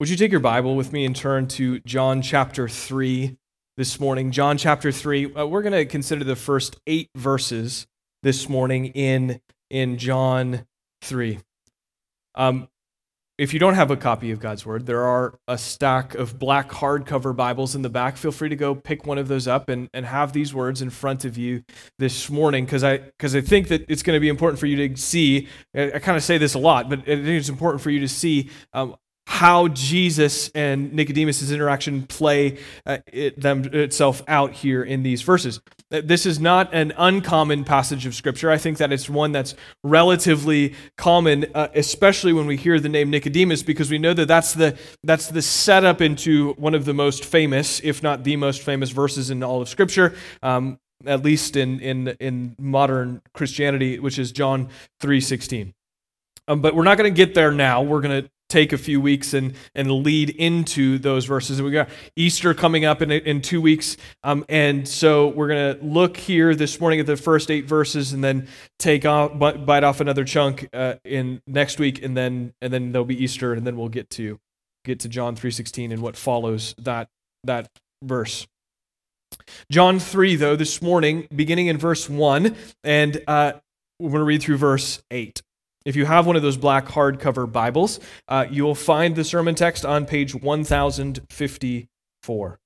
Would you take your Bible with me and turn to John chapter 3 this morning? John chapter 3. Uh, we're going to consider the first eight verses this morning in, in John 3. Um, if you don't have a copy of God's Word, there are a stack of black hardcover Bibles in the back. Feel free to go pick one of those up and, and have these words in front of you this morning because I, cause I think that it's going to be important for you to see. I, I kind of say this a lot, but I think it's important for you to see um, how Jesus and Nicodemus' interaction play uh, it, them itself out here in these verses. Uh, this is not an uncommon passage of Scripture. I think that it's one that's relatively common, uh, especially when we hear the name Nicodemus, because we know that that's the, that's the setup into one of the most famous, if not the most famous, verses in all of Scripture. Um, at least in, in, in modern Christianity, which is John 3.16. Um, but we're not going to get there now. We're going to take a few weeks and, and lead into those verses. We got Easter coming up in, in two weeks. Um, and so we're going to look here this morning at the first eight verses and then take off, bite off another chunk uh, in next week. And then, and then there'll be Easter and then we'll get to, get to John 3.16 and what follows that, that verse. John 3, though, this morning, beginning in verse 1, and uh, we're going to read through verse 8. If you have one of those black hardcover Bibles, uh, you will find the sermon text on page 1054.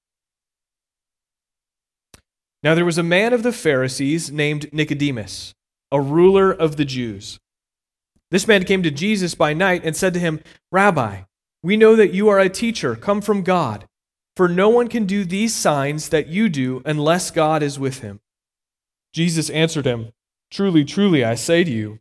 Now there was a man of the Pharisees named Nicodemus, a ruler of the Jews. This man came to Jesus by night and said to him, Rabbi, we know that you are a teacher come from God, for no one can do these signs that you do unless God is with him. Jesus answered him, Truly, truly, I say to you,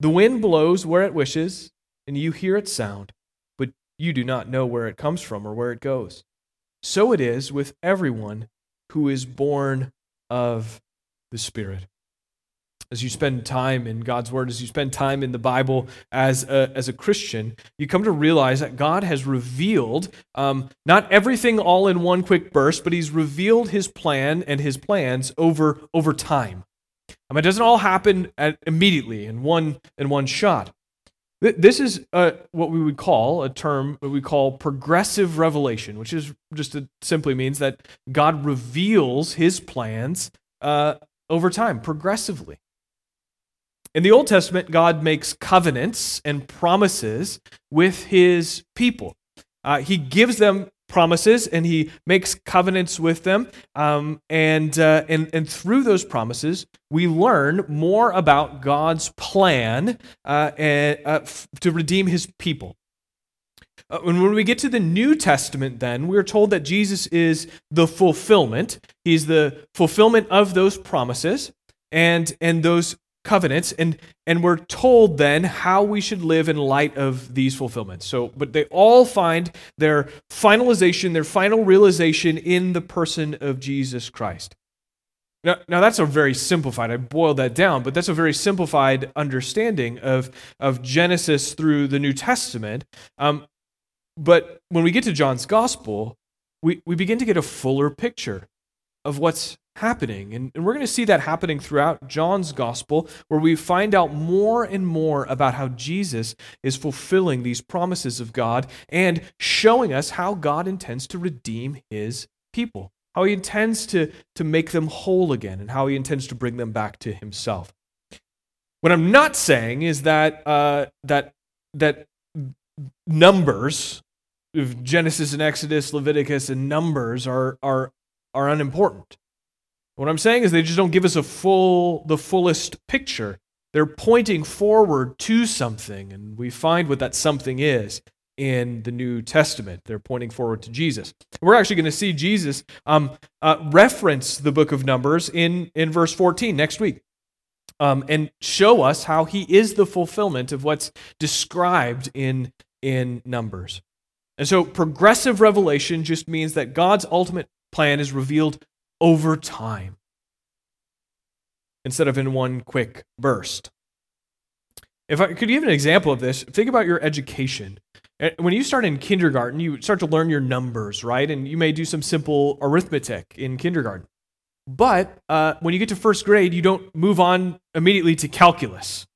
The wind blows where it wishes, and you hear its sound, but you do not know where it comes from or where it goes. So it is with everyone who is born of the Spirit. As you spend time in God's Word, as you spend time in the Bible as a, as a Christian, you come to realize that God has revealed um, not everything all in one quick burst, but He's revealed His plan and His plans over, over time. Um, it doesn't all happen at, immediately in one in one shot. This is what we would call a term what we call progressive revelation, which is just a, simply means that God reveals His plans uh, over time, progressively. In the Old Testament, God makes covenants and promises with His people. Uh, he gives them promises and he makes covenants with them. Um, and, uh, and, and through those promises, we learn more about God's plan uh, and, uh, f- to redeem his people. Uh, and when we get to the New Testament, then, we're told that Jesus is the fulfillment. He's the fulfillment of those promises and, and those covenants and and we're told then how we should live in light of these fulfillments. So but they all find their finalization their final realization in the person of jesus christ. Now, now that's a very simplified i boiled that down but that's a very simplified understanding of of genesis through the new testament. Um, but when we get to john's gospel we, we begin to get a fuller picture of what's happening. And, and we're going to see that happening throughout John's gospel, where we find out more and more about how Jesus is fulfilling these promises of God and showing us how God intends to redeem his people, how he intends to, to make them whole again, and how he intends to bring them back to himself. What I'm not saying is that, uh, that, that numbers, Genesis and Exodus, Leviticus, and Numbers are, are, are unimportant. What I'm saying is they just don't give us a full, the fullest picture. They're pointing forward to something, and we find what that something is in the New Testament. They're pointing forward to Jesus. We're actually going to see Jesus um, uh, reference the book of Numbers in, in verse 14 next week. Um, and show us how he is the fulfillment of what's described in, in Numbers. And so progressive revelation just means that God's ultimate plan is revealed over time instead of in one quick burst. If I could give an example of this, think about your education. When you start in kindergarten, you start to learn your numbers, right? And you may do some simple arithmetic in kindergarten. But uh, when you get to first grade, you don't move on immediately to calculus,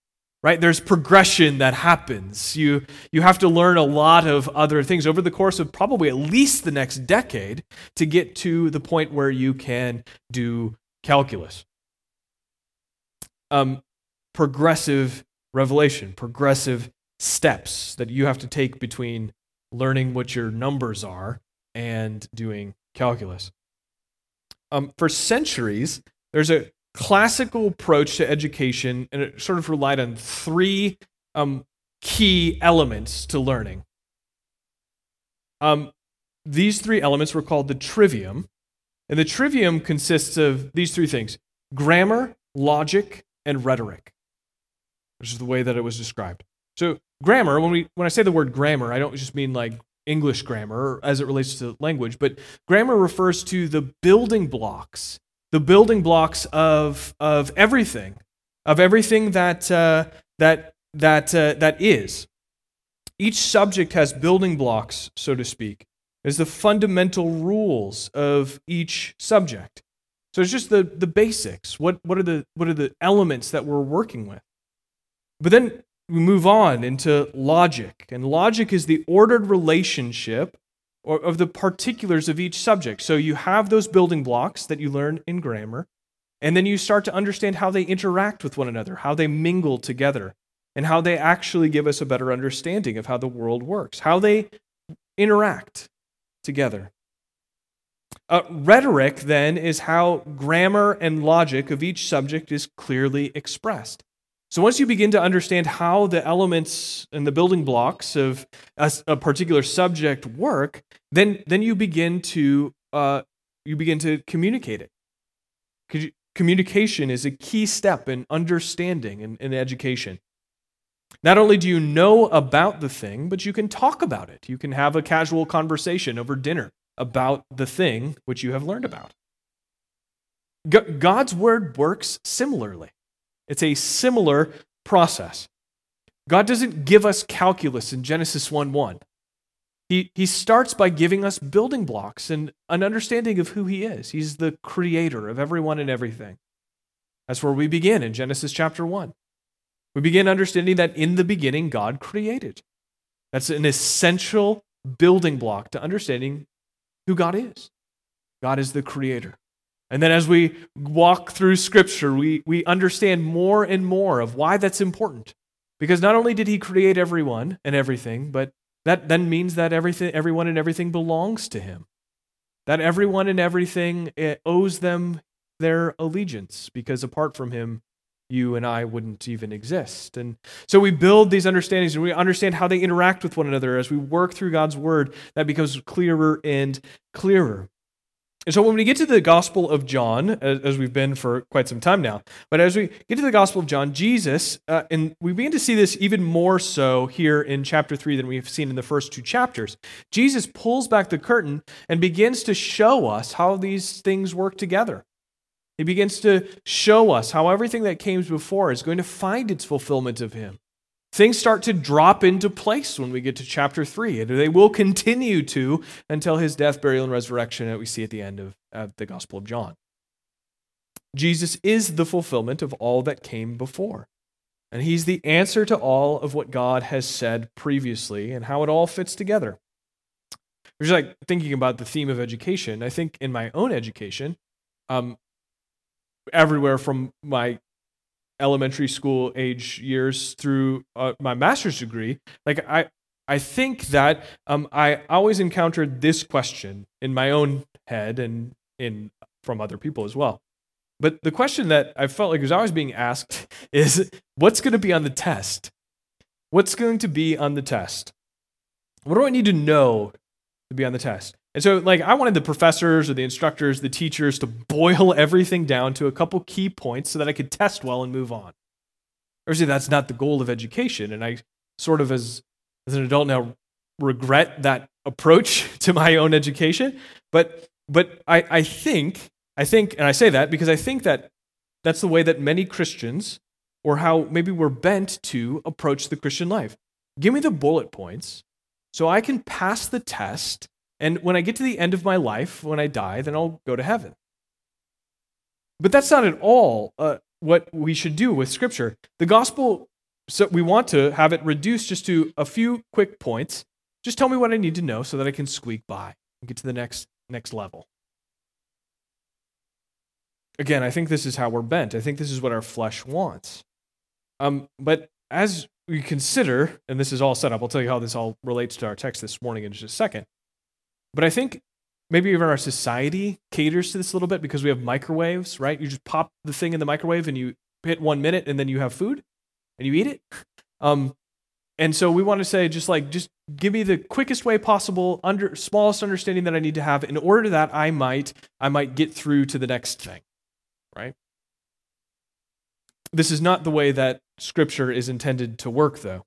right? There's progression that happens. You, you have to learn a lot of other things over the course of probably at least the next decade to get to the point where you can do calculus. Um, progressive revelation, progressive steps that you have to take between learning what your numbers are and doing calculus. Um, for centuries, there's a classical approach to education, and it sort of relied on three um, key elements to learning. Um, these three elements were called the trivium, and the trivium consists of these three things grammar, logic, and rhetoric which is the way that it was described. So grammar, when we when I say the word grammar, I don't just mean like English grammar as it relates to language, but grammar refers to the building blocks, the building blocks of of everything, of everything that uh, that that uh, that is. Each subject has building blocks, so to speak. There's the fundamental rules of each subject. So it's just the the basics. What what are the what are the elements that we're working with? But then we move on into logic, and logic is the ordered relationship of the particulars of each subject. So you have those building blocks that you learn in grammar, and then you start to understand how they interact with one another, how they mingle together, and how they actually give us a better understanding of how the world works, how they interact together. Uh, rhetoric, then, is how grammar and logic of each subject is clearly expressed. So once you begin to understand how the elements and the building blocks of a, a particular subject work, then then you begin to uh, you begin to communicate it. Communication is a key step in understanding in, in education. Not only do you know about the thing, but you can talk about it. You can have a casual conversation over dinner about the thing which you have learned about. God's word works similarly. It's a similar process. God doesn't give us calculus in Genesis 1 1. He, he starts by giving us building blocks and an understanding of who He is. He's the creator of everyone and everything. That's where we begin in Genesis chapter 1. We begin understanding that in the beginning, God created. That's an essential building block to understanding who God is. God is the creator. And then as we walk through Scripture, we, we understand more and more of why that's important. Because not only did He create everyone and everything, but that then means that everything, everyone and everything belongs to Him. That everyone and everything eh, owes them their allegiance, because apart from Him, you and I wouldn't even exist. And so we build these understandings and we understand how they interact with one another as we work through God's word. That becomes clearer and clearer. And so when we get to the Gospel of John, as, we've been for quite some time now, but as we get to the Gospel of John, Jesus, uh, and we begin to see this even more so here in chapter 3 than we've seen in the first two chapters, Jesus pulls back the curtain and begins to show us how these things work together. He begins to show us how everything that came before is going to find its fulfillment of him things start to drop into place when we get to chapter 3 and they will continue to until his death burial and resurrection that we see at the end of, the gospel of john. Jesus is the fulfillment of all that came before and he's the answer to all of what god has said previously and how it all fits together. Just like thinking about the theme of education i think in my own education um, everywhere from my elementary school age years through uh, my master's degree, like I, I think that um, I always encountered this question in my own head and in from other people as well. But the question that I felt like was always being asked is, what's going to be on the test? What's going to be on the test? What do I need to know to be on the test? And so, like, I wanted the professors or the instructors, the teachers to boil everything down to a couple key points so that I could test well and move on. Obviously, that's not the goal of education. And I sort of, as, as an adult now, regret that approach to my own education, but but I, I think I think, and I say that because I think that that's the way that many Christians, or how maybe we're bent to approach the Christian life. Give me the bullet points so I can pass the test. And when I get to the end of my life, when I die, then I'll go to heaven. But that's not at all uh, what we should do with Scripture. The gospel, so we want to have it reduced just to a few quick points. Just tell me what I need to know so that I can squeak by and get to the next next level. Again, I think this is how we're bent. I think this is what our flesh wants. Um, but as we consider, and this is all set up, I'll tell you how this all relates to our text this morning in just a second. But I think maybe even our society caters to this a little bit because we have microwaves, right? You just pop the thing in the microwave and you hit one minute and then you have food and you eat it. Um, and so we want to say, just like, just give me the quickest way possible, under smallest understanding that I need to have. In order that I might, I might get through to the next thing right? This is not the way that Scripture is intended to work, though.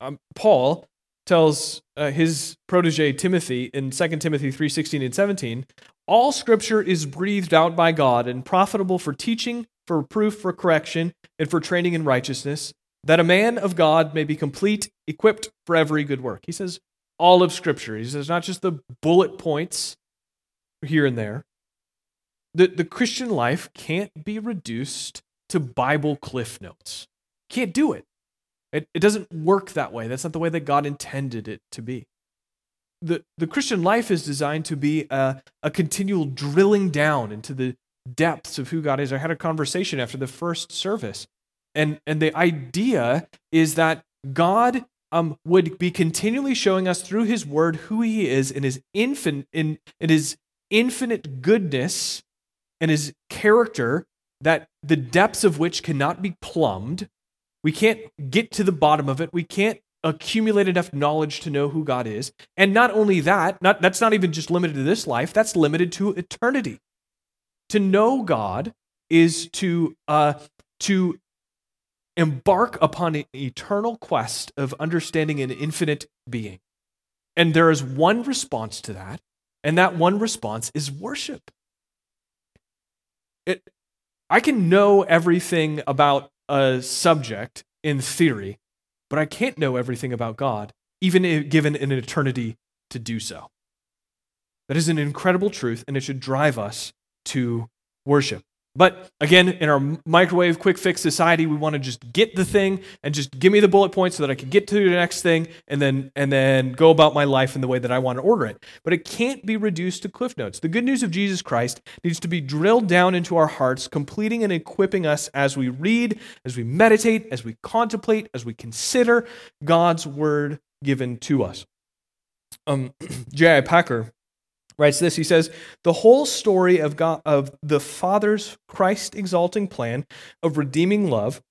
Um, Paul tells uh, his protege Timothy in 2 Timothy 3:16 and 17, all scripture is breathed out by God and profitable for teaching, for proof, for correction, and for training in righteousness, that a man of God may be complete, equipped for every good work. He says all of scripture. He says not just the bullet points here and there, the, the Christian life can't be reduced to Bible cliff notes. Can't do it. It. It doesn't work that way. That's not the way that God intended it to be. The, the Christian life is designed to be a, a continual drilling down into the depths of who God is. I had a conversation after the first service, and, and the idea is that God um, would be continually showing us through his word who he is in his infin, in, in his infinite goodness and his character that the depths of which cannot be plumbed. We can't get to the bottom of it. We can't accumulate enough knowledge to know who God is. And not only that, not, that's not even just limited to this life, that's limited to eternity. To know God is to, uh, to embark upon an eternal quest of understanding an infinite being. And there is one response to that, and that one response is worship it, I can know everything about a subject in theory, but I can't know everything about God, even given an eternity to do so. That is an incredible truth, and it should drive us to worship. But again, in our microwave quick fix society, we want to just get the thing and just give me the bullet points so that I can get to the next thing and then and then go about my life in the way that I want to order it. But it can't be reduced to cliff notes. The good news of Jesus Christ needs to be drilled down into our hearts, completing and equipping us as we read, as we meditate, as we contemplate, as we consider God's word given to us. Um, J.I. Packer writes this. He says the whole story of god of the father's christ exalting plan of redeeming love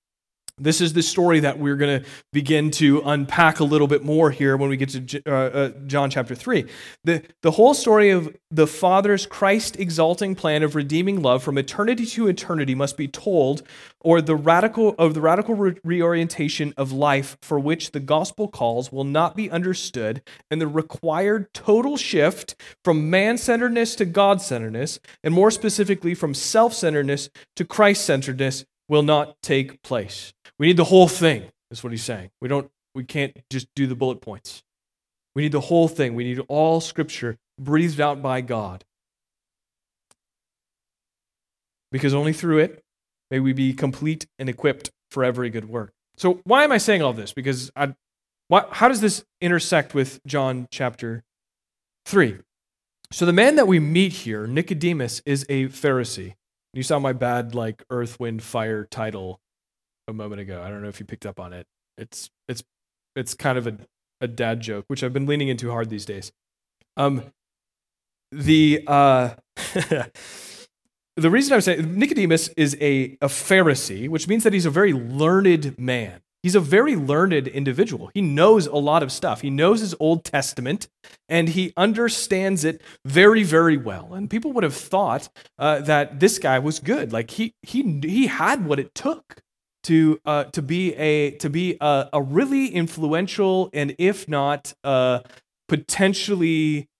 this is the story that we're going to begin to unpack a little bit more here when we get to uh, uh, John chapter 3. The, the whole story of the Father's Christ exalting plan of redeeming love from eternity to eternity must be told, or the radical of the radical re- reorientation of life for which the gospel calls will not be understood, and the required total shift from man centeredness to God centeredness, and more specifically from self centeredness to Christ centeredness, will not take place. We need the whole thing, is what he's saying. We don't we can't just do the bullet points. We need the whole thing. We need all scripture breathed out by God. Because only through it may we be complete and equipped for every good work. So why am I saying all this? Because I, why, how does this intersect with John chapter 3? So the man that we meet here, Nicodemus, is a Pharisee. You saw my bad like earth, wind, fire title a moment ago. I don't know if you picked up on it. It's it's it's kind of a, a dad joke, which I've been leaning into hard these days. Um the uh the reason I'm saying Nicodemus is a, a Pharisee, which means that he's a very learned man. He's a very learned individual. He knows a lot of stuff. He knows his Old Testament and he understands it very, very well. And people would have thought uh, that this guy was good. Like he, he, he had what it took to, uh, to be, a, to be a, a really influential and, if not, uh, potentially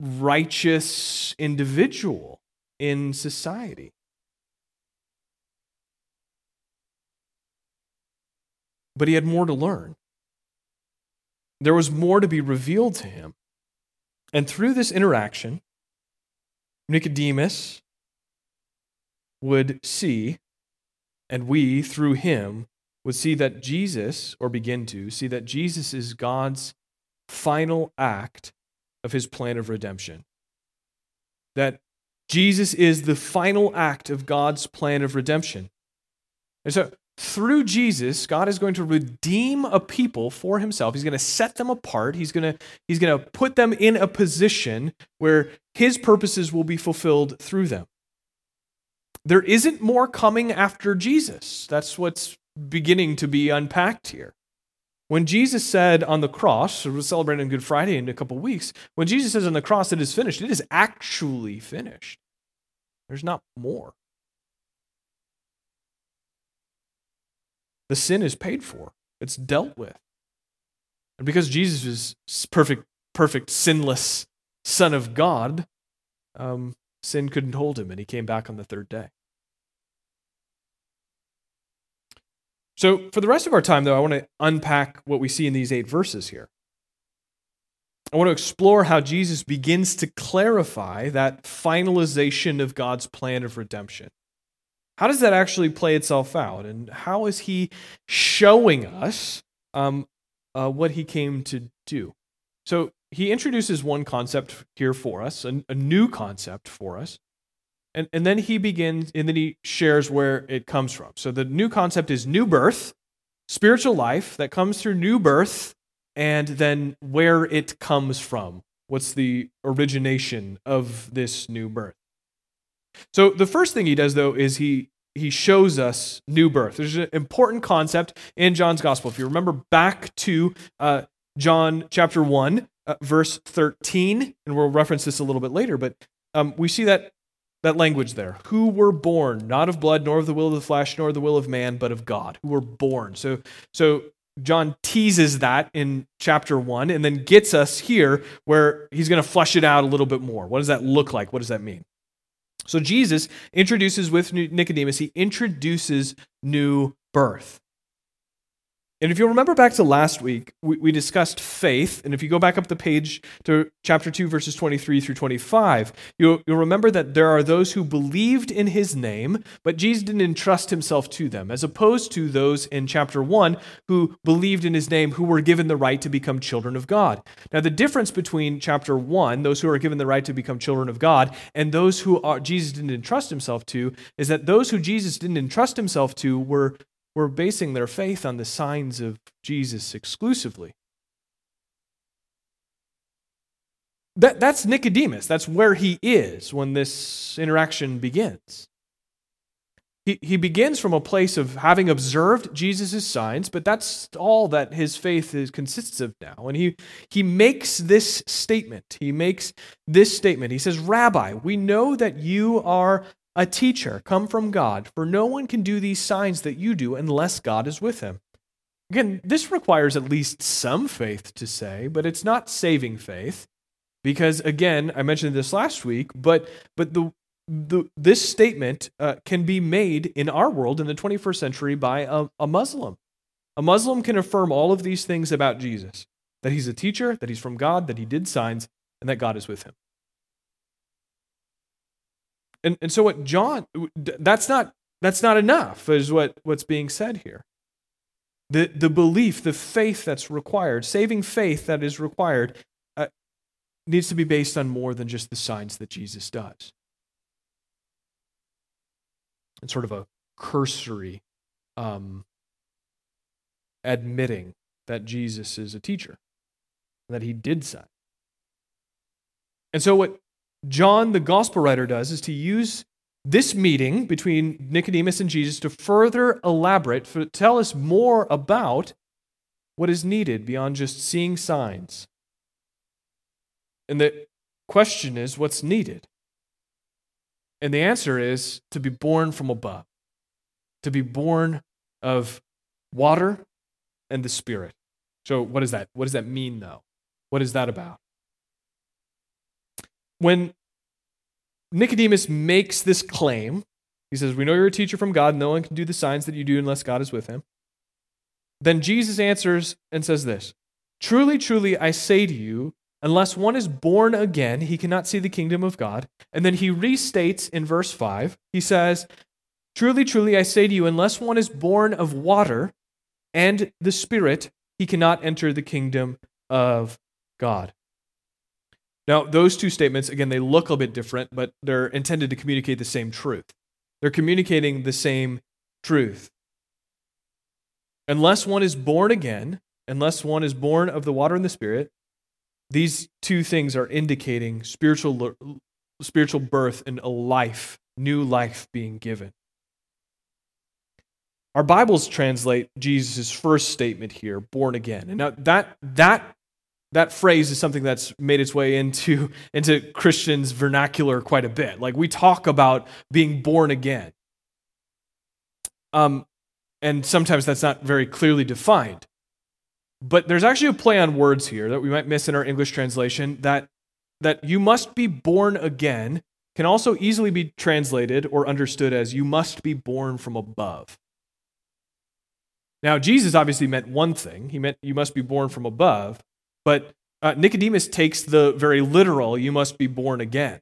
righteous individual in society. But he had more to learn. There was more to be revealed to him. And through this interaction, Nicodemus would see, and we, through him, would see that Jesus, or begin to see that Jesus is God's final act of his plan of redemption. That Jesus is the final act of God's plan of redemption. And so, through Jesus, God is going to redeem a people for himself. He's going to set them apart. He's going to, he's going to put them in a position where his purposes will be fulfilled through them. There isn't more coming after Jesus. That's what's beginning to be unpacked here. When Jesus said on the cross, so we're celebrating Good Friday in a couple weeks, when Jesus says on the cross, it is finished, it is actually finished. There's not more. The sin is paid for, it's dealt with. And because Jesus is perfect, perfect, sinless Son of God, um, sin couldn't hold him, and he came back on the third day. So, for the rest of our time, though, I want to unpack what we see in these eight verses here. I want to explore how Jesus begins to clarify that finalization of God's plan of redemption. How does that actually play itself out? And how is he showing us um, uh, what he came to do? So, he introduces one concept here for us, a, a new concept for us. And, and then he begins, and then he shares where it comes from. So the new concept is new birth, spiritual life that comes through new birth, and then where it comes from. What's the origination of this new birth? So the first thing he does, though, is he he shows us new birth. There's an important concept in John's gospel. If you remember back to uh, John chapter 1, uh, verse 13, and we'll reference this a little bit later, but um, we see that that language there. Who were born not of blood nor of the will of the flesh nor the will of man but of god. Who were born. So so john teases that in chapter 1 and then gets us here where he's going to flesh it out a little bit more. What does that look like? What does that mean so jesus introduces with nicodemus he introduces new birth and if you remember back to last week, we, we, discussed faith. And if you go back up the page to chapter 2, verses 23 through 25, you'll, you'll remember that there are those who believed in his name, but Jesus didn't entrust himself to them, as opposed to those in chapter 1 who believed in his name, who were given the right to become children of God. Now, the difference between chapter 1, those who are given the right to become children of God, and those who are, Jesus didn't entrust himself to, is that those who Jesus didn't entrust himself to were were basing their faith on the signs of Jesus exclusively. That, that's Nicodemus. That's where he is when this interaction begins. He, he begins from a place of having observed Jesus' signs, but that's all that his faith is, consists of now. And he, he makes this statement. He makes this statement. He says, Rabbi, we know that you are a teacher come from God, for no one can do these signs that you do unless God is with him. Again, this requires at least some faith to say, but it's not saving faith. Because again, I mentioned this last week, but but the, the this statement uh, can be made in our world in the 21st century by a, a Muslim. A Muslim can affirm all of these things about Jesus that he's a teacher, that he's from God, that he did signs, and that God is with him. And, and so what John, that's not, that's not enough, is what, what's being said here. The, the belief, the faith that's required, saving faith that is required, uh, needs to be based on more than just the signs that Jesus does. It's sort of a cursory um, admitting that Jesus is a teacher, that he did sign. And so, what John, the gospel writer, does is to use this meeting between Nicodemus and Jesus to further elaborate, to tell us more about what is needed beyond just seeing signs. And the question is, what's needed? And the answer is to be born from above, to be born of water and the Spirit. So, what is that? What does that mean, though? What is that about? When Nicodemus makes this claim, he says, We know you're a teacher from God. No one can do the signs that you do unless God is with him. Then Jesus answers and says this Truly, truly, I say to you, unless one is born again, he cannot see the kingdom of God. And then he restates in verse 5, he says, Truly, truly, I say to you, unless one is born of water and the Spirit, he cannot enter the kingdom of God. Now, those two statements, again, they look a bit different, but they're intended to communicate the same truth. They're communicating the same truth. Unless one is born again, unless one is born of the water and the Spirit, these two things are indicating spiritual, spiritual birth and a life, new life being given. Our Bibles translate Jesus' first statement here, born again. And now that, that, that phrase is something that's made its way into, into Christians' vernacular quite a bit. Like we talk about being born again. Um, and sometimes that's not very clearly defined. But there's actually a play on words here that we might miss in our English translation that, that you must be born again can also easily be translated or understood as you must be born from above. Now, Jesus obviously meant one thing. He meant you must be born from above. But uh, Nicodemus takes the very literal, you must be born again.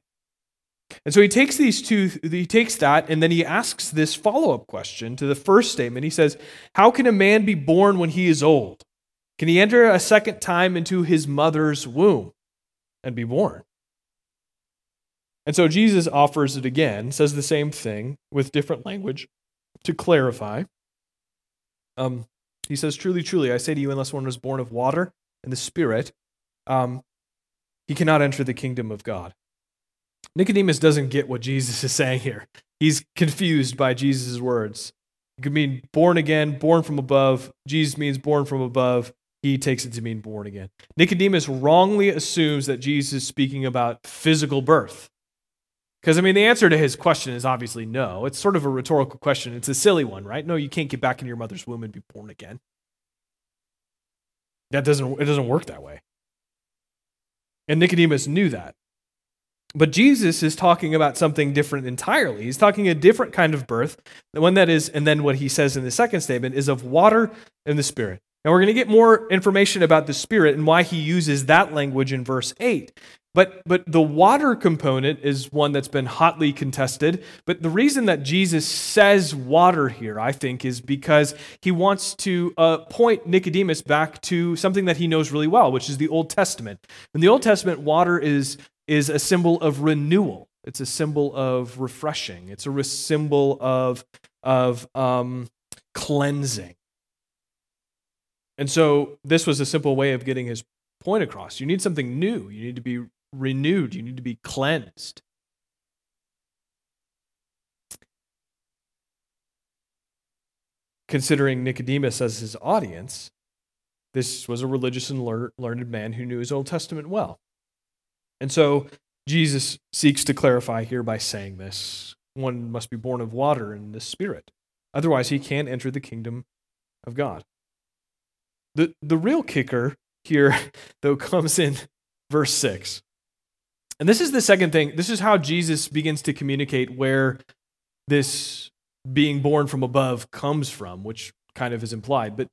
And so he takes these two, he takes that, and then he asks this follow up question to the first statement. He says, How can a man be born when he is old? Can he enter a second time into his mother's womb and be born? And so Jesus offers it again, says the same thing with different language to clarify. Um, he says, Truly, truly, I say to you, unless one was born of water and the Spirit, um, he cannot enter the kingdom of God. Nicodemus doesn't get what Jesus is saying here. He's confused by Jesus' words. It could mean born again, born from above. Jesus means born from above. He takes it to mean born again. Nicodemus wrongly assumes that Jesus is speaking about physical birth. Because, I mean, the answer to his question is obviously no. It's sort of a rhetorical question. It's a silly one, right? No, you can't get back into your mother's womb and be born again. That doesn't, it doesn't work that way. And Nicodemus knew that. But Jesus is talking about something different entirely. He's talking a different kind of birth, the one that is, and then what he says in the second statement is of water and the Spirit. Now we're going to get more information about the Spirit and why he uses that language in verse 8. But, but the water component is one that's been hotly contested. But the reason that Jesus says water here, I think, is because he wants to uh, point Nicodemus back to something that he knows really well, which is the Old Testament. In the Old Testament, water is, is a symbol of renewal, it's a symbol of refreshing, it's a symbol of, of um, cleansing. And so this was a simple way of getting his point across. You need something new. You need to be renewed, you need to be cleansed. Considering Nicodemus as his audience, this was a religious and learned man who knew his Old Testament well. And so Jesus seeks to clarify here by saying this one must be born of water and the Spirit. Otherwise, he can't enter the kingdom of God. The, the real kicker here, though, comes in verse 6. And this is the second thing. This is how Jesus begins to communicate where this being born from above comes from, which kind of is implied. But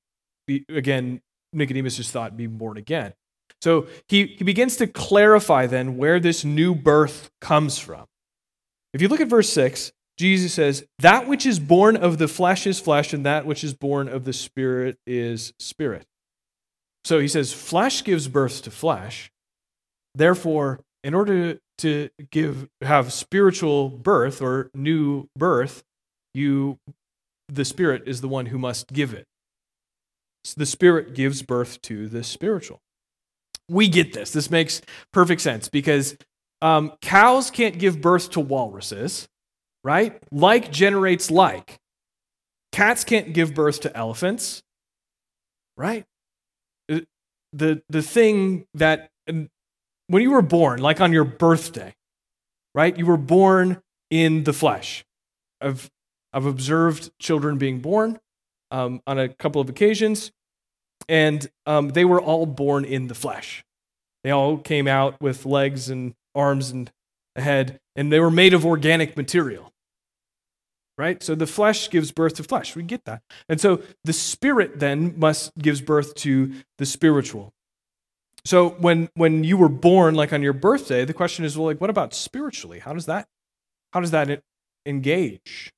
again, Nicodemus just thought being born again. So he, he begins to clarify then where this new birth comes from. If you look at verse 6, Jesus says, That which is born of the flesh is flesh, and that which is born of the spirit is spirit. So he says, Flesh gives birth to flesh. Therefore, in order to give have spiritual birth or new birth, you the spirit is the one who must give it. So the spirit gives birth to the spiritual. We get this. This makes perfect sense because um, cows can't give birth to walruses, right? Like generates like. Cats can't give birth to elephants, right? The, the thing that when you were born, like on your birthday, right? You were born in the flesh. I've, I've observed children being born um, on a couple of occasions, and um, they were all born in the flesh. They all came out with legs and arms and a head, and they were made of organic material. Right? So the flesh gives birth to flesh. We get that. And so the spirit then must gives birth to the spiritual. So when when you were born like on your birthday, the question is well like what about spiritually? How does that how does that engage?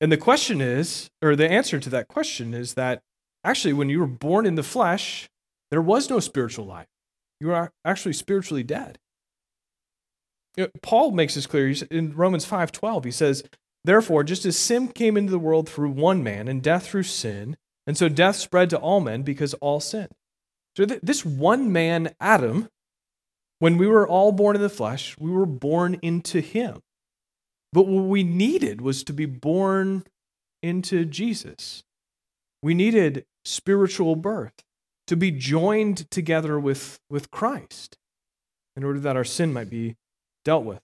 And the question is or the answer to that question is that actually when you were born in the flesh, there was no spiritual life. You were actually spiritually dead. Know, Paul makes this clear in Romans 5:12. He says, "Therefore, just as sin came into the world through one man and death through sin, and so death spread to all men because all sinned." So th- this one man Adam, when we were all born in the flesh, we were born into him. But what we needed was to be born into Jesus. We needed spiritual birth to be joined together with, with Christ in order that our sin might be dealt with.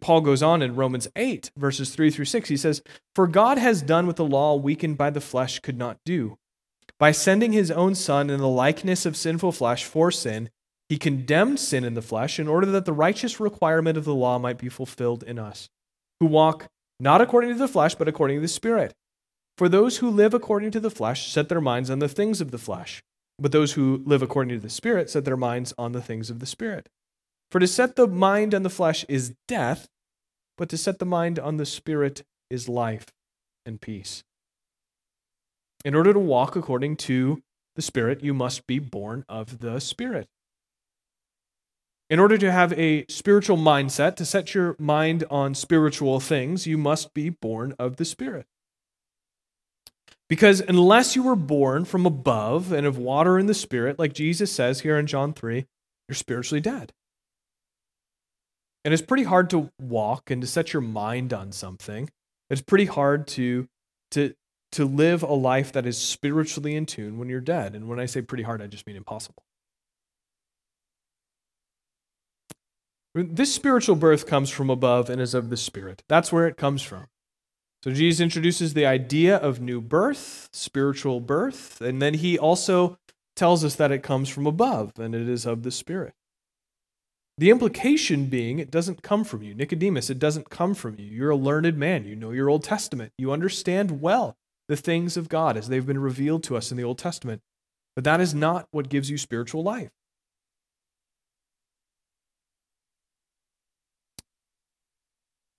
Paul goes on in Romans 8, verses 3 through 6. He says, For God has done what the law weakened by the flesh could not do. By sending his own Son in the likeness of sinful flesh for sin, he condemned sin in the flesh in order that the righteous requirement of the law might be fulfilled in us, who walk not according to the flesh, but according to the Spirit. For those who live according to the flesh set their minds on the things of the flesh but those who live according to the Spirit set their minds on the things of the Spirit. For to set the mind on the flesh is death, but to set the mind on the Spirit is life and peace. In order to walk according to the Spirit, you must be born of the Spirit. In order to have a spiritual mindset, to set your mind on spiritual things, you must be born of the Spirit. Because unless you were born from above and of water and the Spirit, like Jesus says here in John 3, you're spiritually dead. And it's pretty hard to walk and to set your mind on something. It's pretty hard to, to, to live a life that is spiritually in tune when you're dead. And when I say pretty hard, I just mean impossible. This spiritual birth comes from above and is of the Spirit. That's where it comes from. So Jesus introduces the idea of new birth, spiritual birth, and then he also tells us that it comes from above and it is of the Spirit. The implication being it doesn't come from you. Nicodemus, it doesn't come from you. You're a learned man. You know your Old Testament. You understand well the things of God as they've been revealed to us in the Old Testament. But that is not what gives you spiritual life.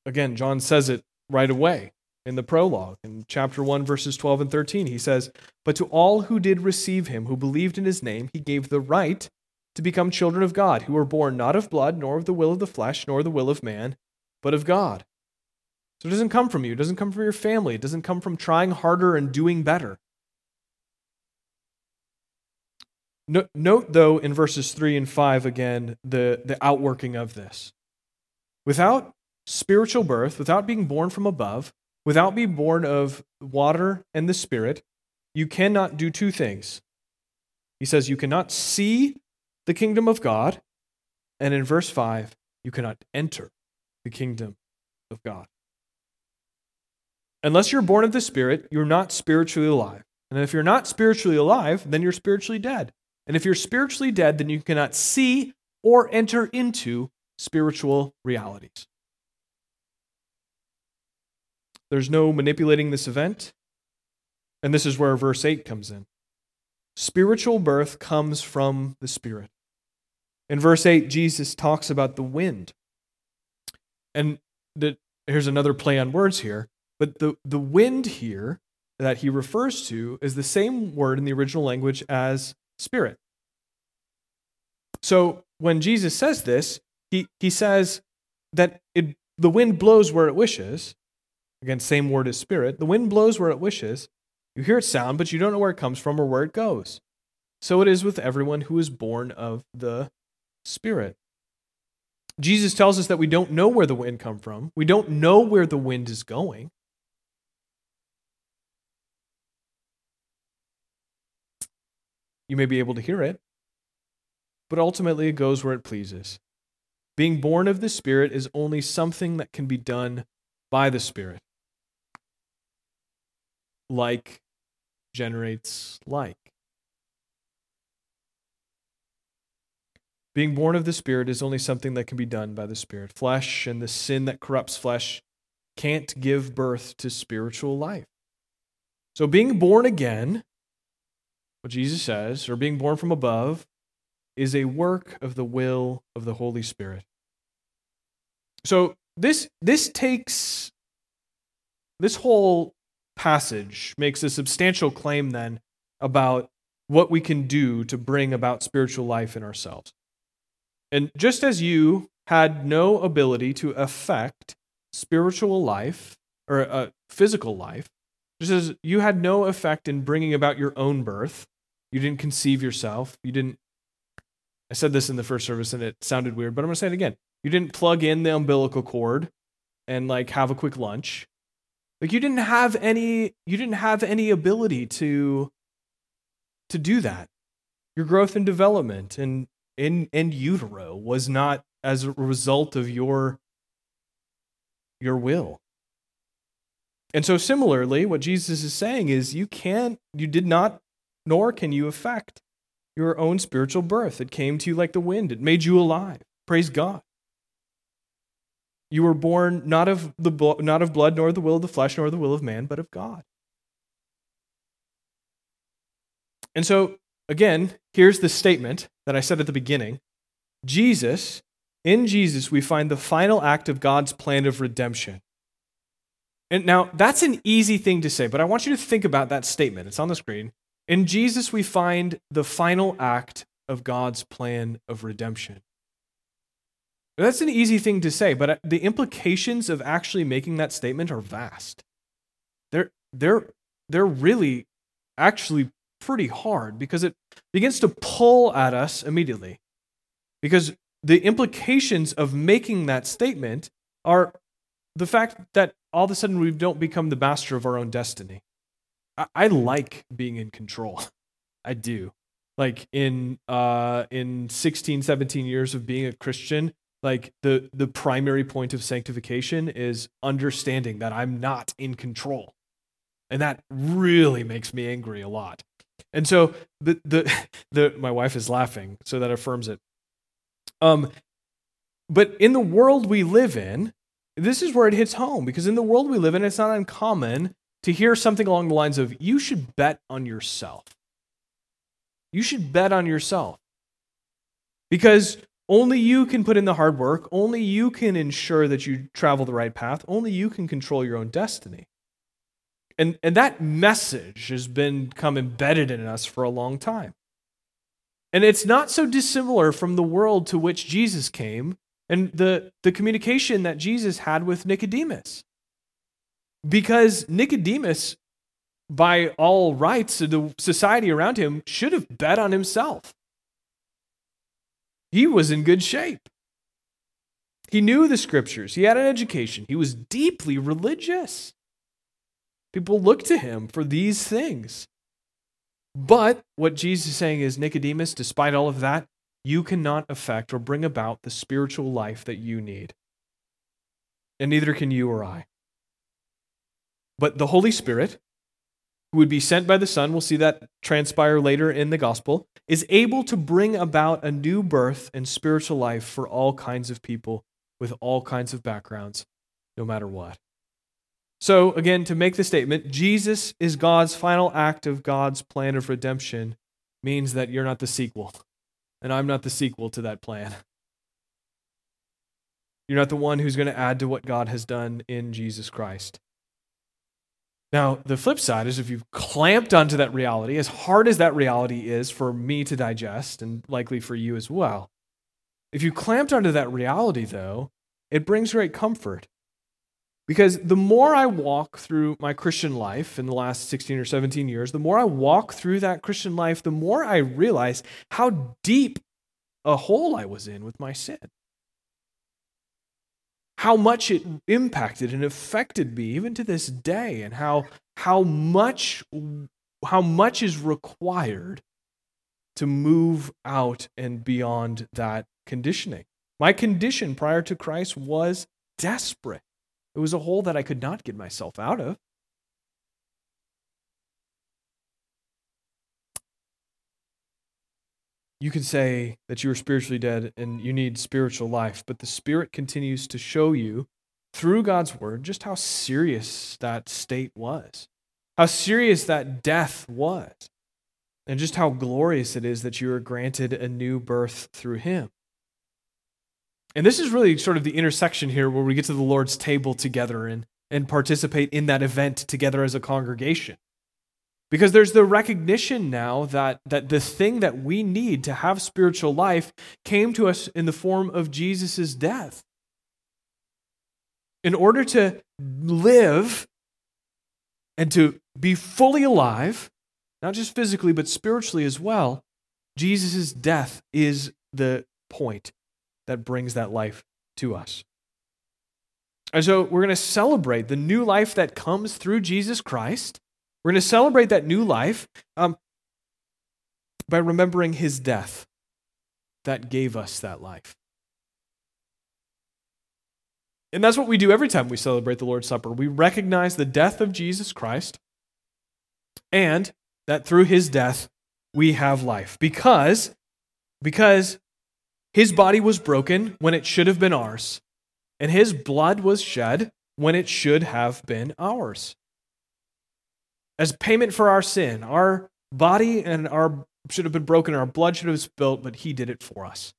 Again, John says it right away in the prologue in chapter 1 verses 12 and 13 he says but to all who did receive him who believed in his name he gave the right to become children of god who were born not of blood nor of the will of the flesh nor the will of man but of god. So it doesn't come from you. It doesn't come from your family. It doesn't come from trying harder and doing better. No, note though in verses 3 and 5 again the, the outworking of this. Without spiritual birth without being born from above Without being born of water and the Spirit, you cannot do two things. He says, You cannot see the kingdom of God. And in verse 5, you cannot enter the kingdom of God. Unless you're born of the Spirit, you're not spiritually alive. And if you're not spiritually alive, then you're spiritually dead. And if you're spiritually dead, then you cannot see or enter into spiritual realities. There's no manipulating this event. And this is where verse 8 comes in. Spiritual birth comes from the Spirit. In verse 8, Jesus talks about the wind. And the, here's another play on words here. But the, the wind here that he refers to is the same word in the original language as spirit. So when Jesus says this, he, he says that it, the wind blows where it wishes, Again, same word as spirit. The wind blows where it wishes. You hear its sound, but you don't know where it comes from or where it goes. So it is with everyone who is born of the Spirit. Jesus tells us that we don't know where the wind come from. We don't know where the wind is going. You may be able to hear it, but ultimately it goes where it pleases. Being born of the Spirit is only something that can be done by the Spirit like generates like. Being born of the Spirit is only something that can be done by the Spirit. Flesh and the sin that corrupts flesh can't give birth to spiritual life. So, being born again, what Jesus says, or being born from above, is a work of the will of the Holy Spirit. So, this, this takes, this whole passage makes a substantial claim then about what we can do to bring about spiritual life in ourselves. And just as you had no ability to affect spiritual life or uh, physical life, just as you had no effect in bringing about your own birth, you didn't conceive yourself, you didn't. I said this in the first service and it sounded weird, but I'm going to say it again. You didn't plug in the umbilical cord and like have a quick lunch. Like you didn't have any you didn't have any ability to to do that. Your growth and development and in in utero was not as a result of your your will. And so similarly, what Jesus is saying is you can't you did not nor can you affect your own spiritual birth. It came to you like the wind. It made you alive. Praise God. You were born not of the not of blood nor the will of the flesh nor the will of man, but of God. And so again, here's the statement that I said at the beginning Jesus, in Jesus, we find the final act of God's plan of redemption. And now that's an easy thing to say, but I want you to think about that statement. It's on the screen. In Jesus, we find the final act of God's plan of redemption. That's an easy thing to say, but the implications of actually making that statement are vast. They're, they're, they're really actually pretty hard because it begins to pull at us immediately. Because the implications of making that statement are the fact that all of a sudden we don't become the master of our own destiny. I, I like being in control. I do. Like in uh in 16, 17 years of being a Christian, like the the primary point of sanctification is understanding that I'm not in control. And that really makes me angry a lot. And so the the the my wife is laughing, so that affirms it. Um, but in the world we live in, this is where it hits home because in the world we live in, it's not uncommon to hear something along the lines of "You should bet on yourself." You should bet on yourself because only you can put in the hard work. Only you can ensure that you travel the right path. Only you can control your own destiny. And, and that message has been come embedded in us for a long time. And it's not so dissimilar from the world to which Jesus came and the, the communication that Jesus had with Nicodemus. Because Nicodemus, by all rights the society around him, should have bet on himself. He was in good shape. He knew the scriptures, he had an education, he was deeply religious. People look to him for these things. But what Jesus is saying is, Nicodemus, despite all of that, you cannot affect or bring about the spiritual life that you need. And neither can you or I. But the Holy Spirit, who would be sent by the Son, we'll see that transpire later in the gospel, is able to bring about a new birth and spiritual life for all kinds of people with all kinds of backgrounds, no matter what. So, again, to make the statement, Jesus is God's final act of God's plan of redemption means that you're not the sequel, and I'm not the sequel to that plan. You're not the one who's going to add to what God has done in Jesus Christ. Now, the flip side is if you've clamped onto that reality, as hard as that reality is for me to digest, and likely for you as well, if you clamped onto that reality, though, it brings great comfort. Because the more I walk through my Christian life in the last 16 or 17 years, the more I walk through that Christian life, the more I realize how deep a hole I was in with my sin. How much it impacted and affected me even to this day, and how, how, much, how much is required to move out and beyond that conditioning. My condition prior to Christ was desperate. It was a hole that I could not get myself out of. you can say that you are spiritually dead and you need spiritual life, but the Spirit continues to show you through God's word just how serious that state was, how serious that death was, and just how glorious it is that you are granted a new birth through Him. And this is really sort of the intersection here where we get to the Lord's table together and, and participate in that event together as a congregation. Because there's the recognition now that, that the thing that we need to have spiritual life came to us in the form of Jesus' death. In order to live and to be fully alive, not just physically, but spiritually as well, Jesus' death is the point that brings that life to us. And so we're going to celebrate the new life that comes through Jesus Christ we're going to celebrate that new life um, by remembering his death that gave us that life. And that's what we do every time we celebrate the Lord's Supper. We recognize the death of Jesus Christ and that through his death we have life because because his body was broken when it should have been ours and his blood was shed when it should have been ours as payment for our sin. Our body and our should have been broken, our blood should have been spilt, but he did it for us.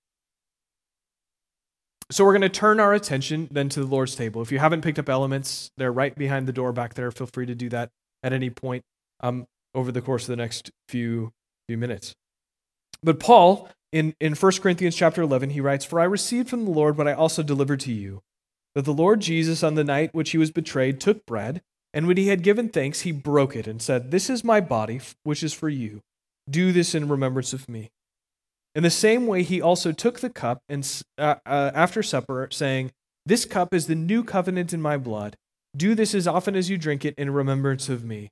So we're going to turn our attention then to the Lord's table. If you haven't picked up elements, they're right behind the door back there. Feel free to do that at any point um, over the course of the next few few minutes. But Paul, in, in 1 Corinthians chapter 11, he writes, For I received from the Lord what I also delivered to you, that the Lord Jesus, on the night which he was betrayed, took bread, and when he had given thanks, he broke it and said, This is my body, which is for you. Do this in remembrance of me. In the same way, he also took the cup and uh, uh, after supper, saying, This cup is the new covenant in my blood. Do this as often as you drink it in remembrance of me.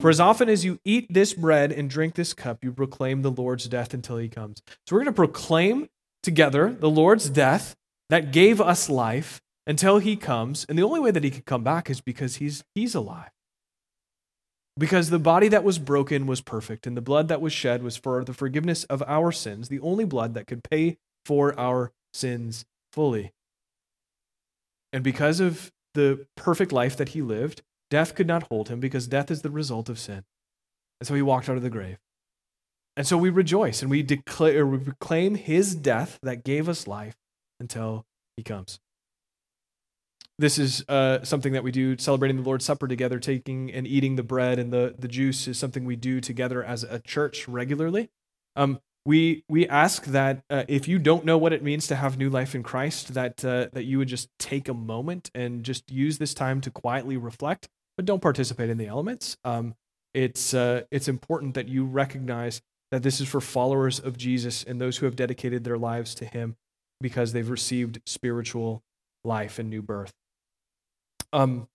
For as often as you eat this bread and drink this cup, you proclaim the Lord's death until he comes. So we're going to proclaim together the Lord's death that gave us life until he comes. And the only way that he could come back is because he's, he's alive. Because the body that was broken was perfect, and the blood that was shed was for the forgiveness of our sins, the only blood that could pay for our sins fully. And because of the perfect life that he lived, death could not hold him because death is the result of sin. And so he walked out of the grave. And so we rejoice and we declare we proclaim his death that gave us life until he comes this is uh, something that we do celebrating the lord's supper together taking and eating the bread and the, the juice is something we do together as a church regularly um, we we ask that uh, if you don't know what it means to have new life in christ that uh, that you would just take a moment and just use this time to quietly reflect but don't participate in the elements um, it's uh, it's important that you recognize that this is for followers of jesus and those who have dedicated their lives to him because they've received spiritual life and new birth um,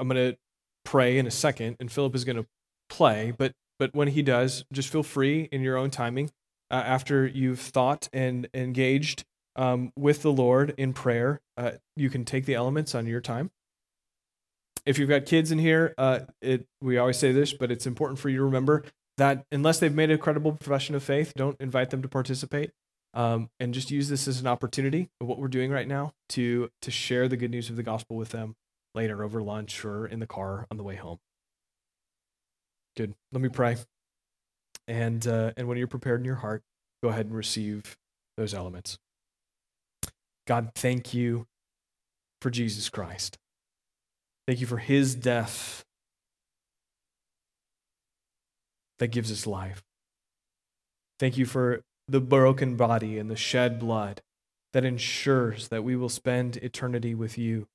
I'm going to pray in a second, and Philip is going to play. But but when he does, just feel free in your own timing. Uh, after you've thought and engaged um, with the Lord in prayer, uh, you can take the elements on your time. If you've got kids in here, uh, it, we always say this, but it's important for you to remember that unless they've made a credible profession of faith, don't invite them to participate um, and just use this as an opportunity of what we're doing right now to to share the good news of the gospel with them later over lunch or in the car on the way home. Good. Let me pray. And uh, and when you're prepared in your heart, go ahead and receive those elements. God, thank you for Jesus Christ. Thank you for his death that gives us life. Thank you for the broken body and the shed blood that ensures that we will spend eternity with you.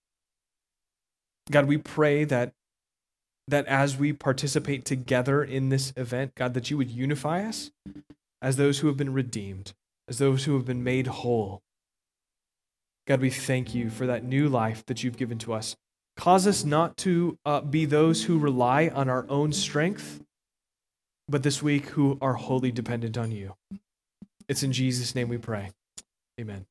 God, we pray that that as we participate together in this event, God, that you would unify us as those who have been redeemed, as those who have been made whole. God, we thank you for that new life that you've given to us. Cause us not to uh, be those who rely on our own strength, but this week who are wholly dependent on you. It's in Jesus' name we pray. Amen.